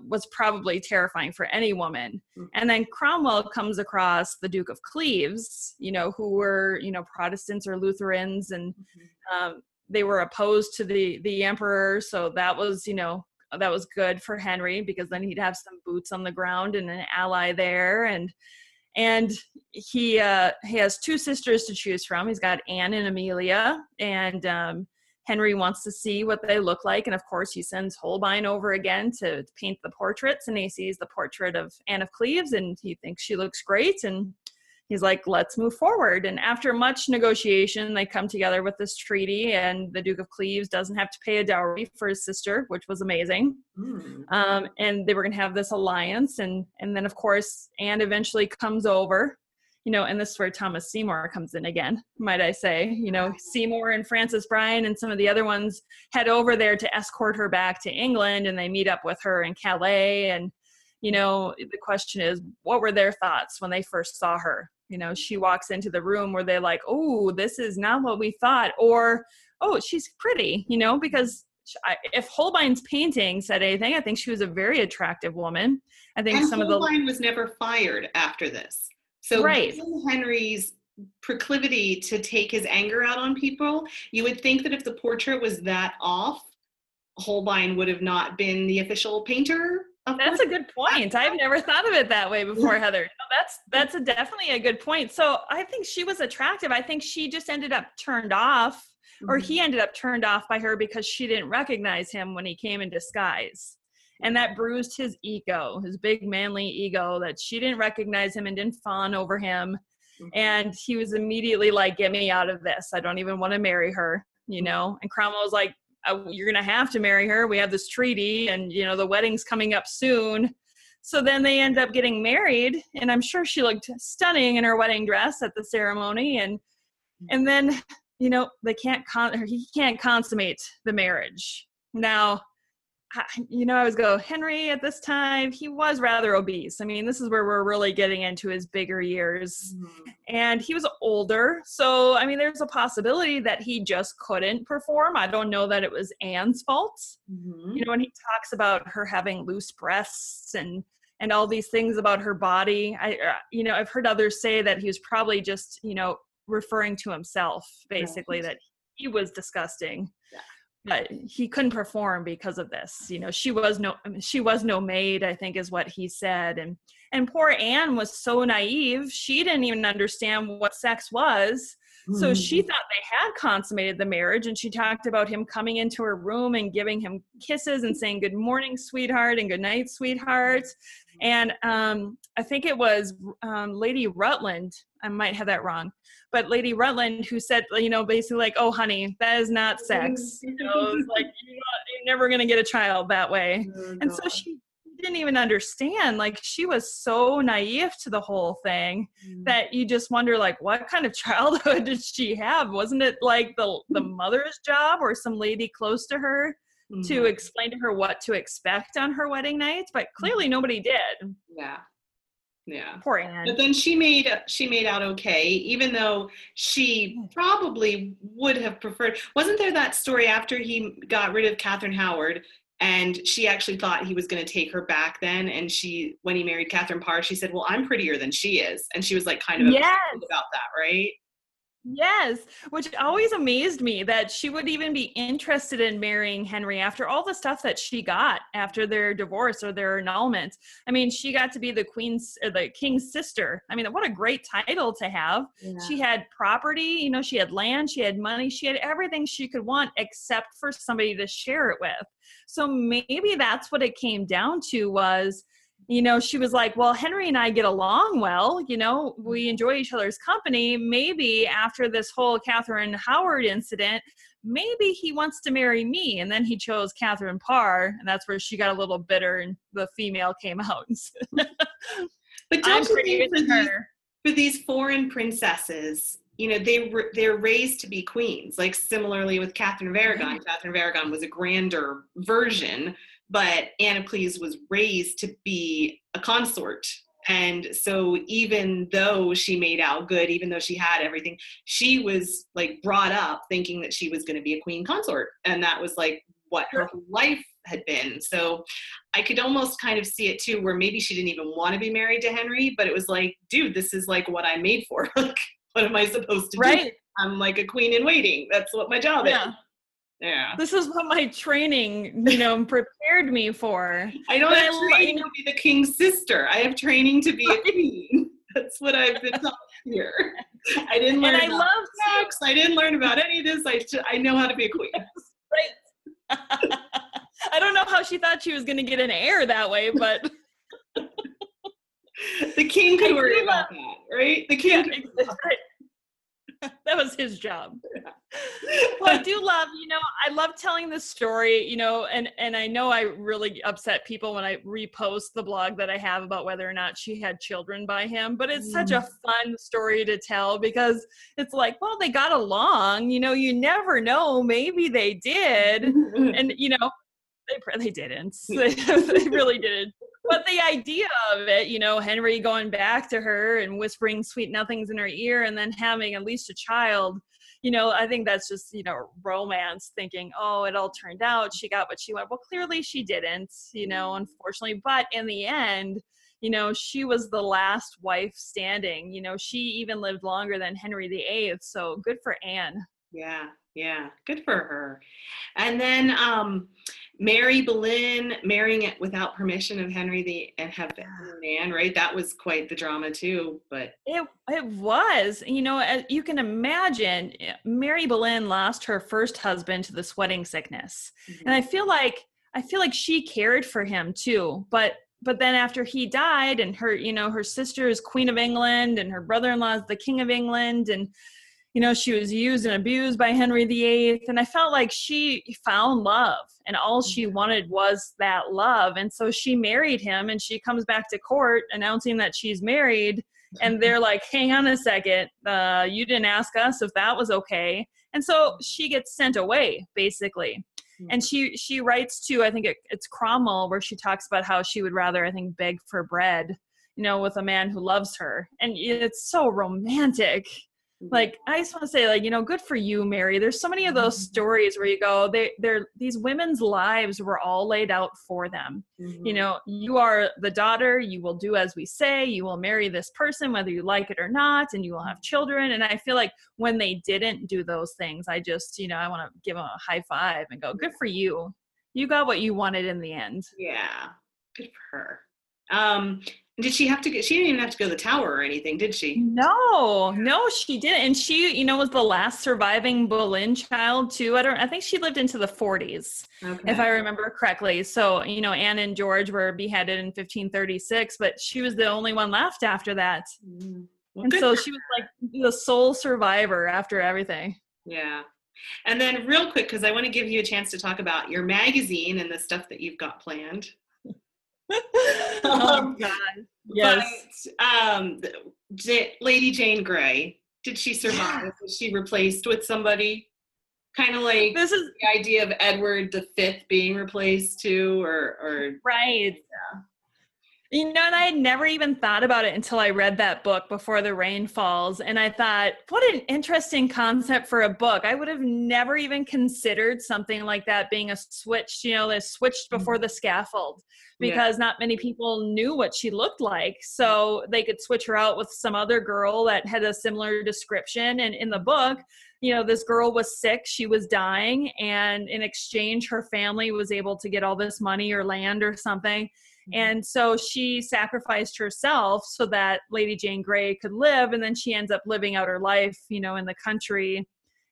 was probably terrifying for any woman. Mm-hmm. And then Cromwell comes across the Duke of Cleves, you know, who were, you know, Protestants or Lutherans, and mm-hmm. um, they were opposed to the the emperor. So that was, you know, that was good for Henry because then he'd have some boots on the ground and an ally there. And and he uh, he has two sisters to choose from. He's got Anne and Amelia, and um, Henry wants to see what they look like. And of course, he sends Holbein over again to paint the portraits. And he sees the portrait of Anne of Cleves and he thinks she looks great. And he's like, let's move forward. And after much negotiation, they come together with this treaty. And the Duke of Cleves doesn't have to pay a dowry for his sister, which was amazing. Mm. Um, and they were going to have this alliance. And, and then, of course, Anne eventually comes over you know, and this is where Thomas Seymour comes in again, might I say. You know, Seymour and Francis Bryan and some of the other ones head over there to escort her back to England and they meet up with her in Calais. And, you know, the question is, what were their thoughts when they first saw her? You know, she walks into the room where they're like, oh, this is not what we thought. Or, oh, she's pretty, you know, because if Holbein's painting said anything, I think she was a very attractive woman. I think and some Holbein of the Holbein was never fired after this. So right. Henry's proclivity to take his anger out on people, you would think that if the portrait was that off, Holbein would have not been the official painter. that's a good point. I've never thought of it that way before, Heather. No, that's that's a definitely a good point. So I think she was attractive. I think she just ended up turned off, or he mm-hmm. ended up turned off by her because she didn't recognize him when he came in disguise and that bruised his ego his big manly ego that she didn't recognize him and didn't fawn over him. Mm-hmm. and he was immediately like get me out of this. I don't even want to marry her you mm-hmm. know? And cromwell was like oh, you're gonna have to marry her. We have this treaty and you know the wedding's coming up soon. So then they end up getting married and i'm sure she looked stunning in her wedding dress at the ceremony. And and then you know they can't con- he can't consummate the marriage. Now you know, I was go, Henry at this time, he was rather obese. I mean, this is where we're really getting into his bigger years. Mm-hmm. And he was older. So, I mean, there's a possibility that he just couldn't perform. I don't know that it was Anne's fault. Mm-hmm. You know, when he talks about her having loose breasts and and all these things about her body, I, uh, you know, I've heard others say that he was probably just, you know, referring to himself, basically, right. that he was disgusting. But he couldn't perform because of this you know she was no she was no maid i think is what he said and and poor anne was so naive she didn't even understand what sex was so she mm. thought they had consummated the marriage and she talked about him coming into her room and giving him kisses and saying good morning sweetheart and good night sweetheart. And um, i think it was um, lady rutland i might have that wrong but lady rutland who said you know basically like oh honey that is not sex. (laughs) You know like you're, not, you're never going to get a child that way. Oh, and so she didn't even understand like she was so naive to the whole thing mm. that you just wonder like what kind of (laughs) childhood did she have wasn't it like the the (laughs) mother's job or some lady close to her mm-hmm. to explain to her what to expect on her wedding night but clearly mm-hmm. nobody did yeah yeah poor Anne. but then she made she made out okay even though she mm. probably would have preferred wasn't there that story after he got rid of catherine howard and she actually thought he was going to take her back then. And she when he married catherine parr she said well i'm prettier than she is. And she was like kind of yes. about that right Yes, which always amazed me that she would even be interested in marrying Henry after all the stuff that she got after their divorce or their annulment. I mean, she got to be the queen's or the king's sister. I mean, what a great title to have. Yeah. She had property, you know, she had land, she had money, she had everything she could want except for somebody to share it with. So maybe that's what it came down to was you know, she was like, Well, Henry and I get along well. You know, we mm-hmm. enjoy each other's company. Maybe after this whole Catherine Howard incident, maybe he wants to marry me. And then he chose Catherine Parr. And that's where she got a little bitter and the female came out. (laughs) but don't you think for these, for these foreign princesses, you know they they're raised to be queens like similarly with catherine of aragon catherine of aragon was a grander version but Anne of Cleves was raised to be a consort. And so even though she made out good, even though she had everything, she was like brought up thinking that she was going to be a queen consort. And that was like what her life had been. So I could almost kind of see it too, where maybe she didn't even want to be married to Henry, but it was like, dude, this is like what I'm made for. (laughs) like, what am I supposed to right. do? I'm like a queen in waiting. That's what my job yeah. is. Yeah. This is what my training, you know, prepared me for. (laughs) I don't but have I training to be the king's sister. I have training to be a queen. (laughs) That's what I've been taught here. (laughs) I didn't learn and I about love sex. I didn't learn about any of this. I, I know how to be a queen. Right. I don't know how she thought she was going to get an heir that way, but the king could worry about that, right? The king. Yeah, (laughs) that was his job. (laughs) well, I do love, you know, I love telling this story, you know, and and I know I really upset people when I repost the blog that I have about whether or not she had children by him, but it's mm. such a mm. fun story to tell because it's like, well, they got along, you know, you never know, maybe they did. (laughs) and you know, they they didn't. they really didn't but the idea of it, you know, Henry going back to her and whispering sweet nothings in her ear and then having at least a child, you know, I think that's just, you know, romance thinking, oh, it all turned out. She got what she wanted. Well, clearly she didn't, you know, unfortunately. But in the end, you know, she was the last wife standing. You know, she even lived longer than Henry VIII. So good for Anne. Yeah, yeah, good for her. And then, um, Mary Boleyn marrying it without permission of Henry the and have Anne, right? That was quite the drama too. But it it was, you know, you can imagine, eh, Mary Boleyn lost her first husband to the sweating sickness, mm-hmm. and I feel like I feel like she cared for him too, but but then after he died and her you know her sister is queen of england and her brother-in-law is the king of england and you know, she was used and abused by Henry VIII. And I felt like she found love and all she mm-hmm. wanted was that love. And so she married him and she comes back to court announcing that she's married. And they're (laughs) like, hang on a second, uh, you didn't ask us if that was okay. And so she gets sent away, basically. And mm-hmm. she she writes to I think it, it's Cromwell where she talks about how she would rather I think beg for bread, you know, with a man who loves her, and it's so romantic like i just want to say like you know good for you mary. There's so many of those mm-hmm. stories where you go they they're these women's lives were all laid out for them. Mm-hmm. you know you are the daughter you will do as we say you will marry this person whether you like it or not and you will have children. And i feel like when they didn't do those things i just you know i want to give them a high five and go good for you. You got what you wanted in the end. Yeah. Good for her. Um did she have to get? She didn't even have to go to the tower or anything, did she? No, no, she didn't. And she, you know, was the last surviving Boleyn child too. I don't. I think she lived into the 40s, okay. if I remember correctly. So, you know, Anne and George were beheaded in 1536, but she was the only one left after that. Mm-hmm. Well, and so she was like the sole survivor after everything. Yeah. And then, real quick, because I want to give you a chance to talk about your magazine and the stuff that you've got planned. Oh God! Yes. But, um, J- Lady Jane Grey. Did she survive? Was she replaced with somebody? Kind of like this is the idea of Edward the Fifth being replaced too, or or right. Yeah. You know, and I had never even thought about it until I read that book before the rain falls. And I thought, what an interesting concept for a book. I would have never even considered something like that being a switch, you know, the switched before the scaffold because yeah. not many people knew what she looked like. So they could switch her out with some other girl that had a similar description. And in the book, you know, this girl was sick, she was dying, and in exchange, her family was able to get all this money or land or something Mm-hmm. And so she sacrificed herself so that Lady Jane Grey could live. And then she ends up living out her life, you know, in the country.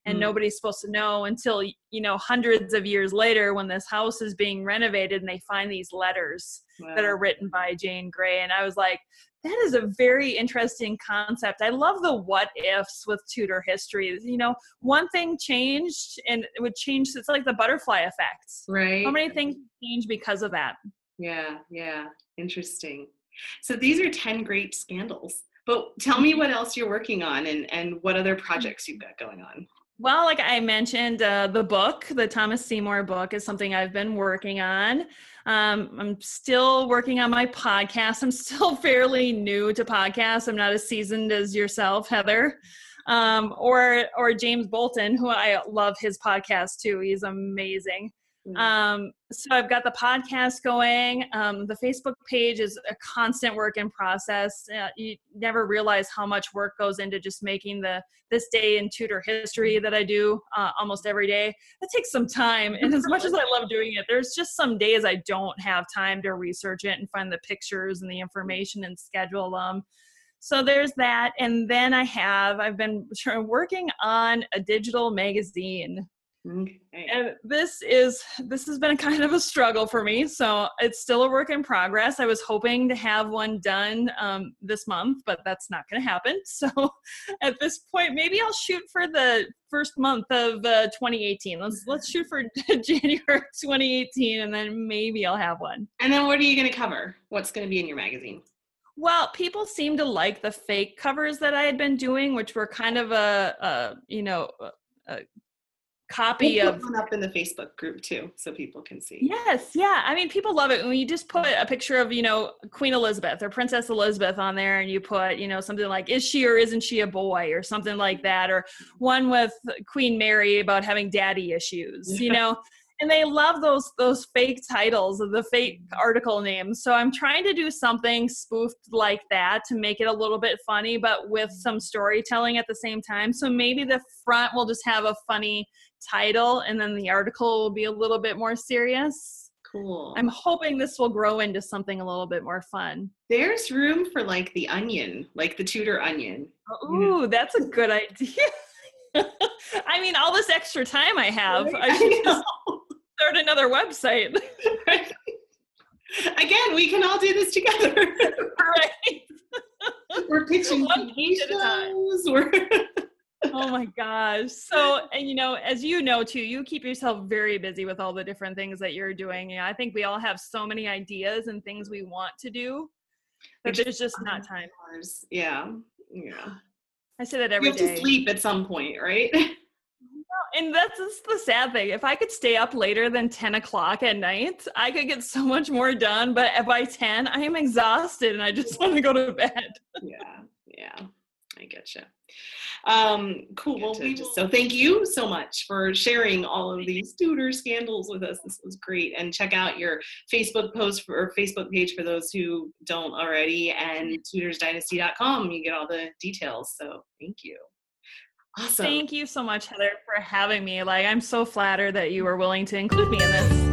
And mm. nobody's supposed to know until, you know, hundreds of years later when this house is being renovated and they find these letters wow. that are written by Jane Grey. And I was like, that is a very interesting concept. I love the what ifs with Tudor history. You know, one thing changed and it would change. It's like the butterfly effect. Right. How many things change because of that? Yeah, yeah. Interesting. So these are 10 great scandals. But tell me what else you're working on and, and what other projects you've got going on. Well, like I mentioned, uh, the book, the Thomas Seymour book, is something I've been working on. Um, I'm still working on my podcast. I'm still (laughs) fairly new to podcasts. I'm not as seasoned as yourself, Heather, um, or or James Bolton, who I love his podcast too. He's amazing. Mm-hmm. Um, so I've got the podcast going. Um, the Facebook page is a constant work in process. Uh, you never realize how much work goes into just making the this day in Tudor history that I do uh, almost every day. It takes some time, and as much as I love doing it, there's just some days I don't have time to research it and find the pictures and the information and schedule them. So there's that, and then I have I've been working on a digital magazine Okay. And this is this has been kind of a struggle for me. So it's still a work in progress. I was hoping to have one done um, this month, but that's not going to happen. (laughs) So at this point, maybe I'll shoot for the first month of uh, 2018. Let's let's shoot for (laughs) January 2018, and then maybe I'll have one. And then what are you going to cover? What's going to be in your magazine? Well, people seem to like the fake covers that I had been doing, which were kind of a, a you know, a copy we'll of one up in the Facebook group too, so people can see. Yes, yeah. I mean, people love it when you just put a picture of you know Queen Elizabeth or Princess Elizabeth on there, and you put you know something like "Is she or isn't she a boy?" or something like that, or one with Queen Mary about having daddy issues. You know. and they love those those fake titles of the fake article names so i'm trying to do something spoofed like that to make it a little bit funny but with some storytelling at the same time so maybe the front will just have a funny title and then the article will be a little bit more serious. Cool. I'm hoping this will grow into something a little bit more fun. There's room for like the onion, like the Tudor onion. Ooh, that's a good idea. (laughs) I mean, all this extra time I have, right? (laughs) I should I start another website. (laughs) Again, we can all do this together. right. We're pitching One TV shows. We're oh my gosh. So, and you know, as you know too, you keep yourself very busy with all the different things that you're doing. Yeah, I think we all have so many ideas and things we want to do, but there's just not time. Yeah. Yeah. I say that every you have day. to sleep at some point, right? (laughs) and that's just the sad thing. If I could stay up later than 10 o'clock at night, I could get so much more done. But by 10, I am exhausted and I just (laughs) want to go to bed. yeah. Yeah. I get you. Um, cool. Well, we just, so thank you so much for sharing all of these Tudor scandals with us. This was great. And check out your Facebook post for, or Facebook page for those who don't already and tudorsdynasty.com. You get all the details. So thank you. Awesome. Thank you so much, Heather, for having me. Like, I'm so flattered that you were willing to include me in this.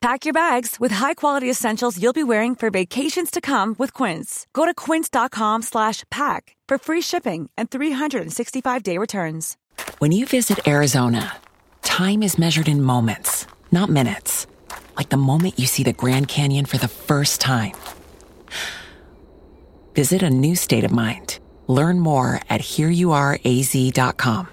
Pack your bags with high-quality essentials you'll be wearing for vacations to come with Quince. Go to quince.com slash pack for free shipping and 365-day returns. When you visit Arizona, time is measured in moments, not minutes. Like the moment you see the Grand Canyon for the first time. Visit a new state of mind. Learn more at hereyouareaz.com.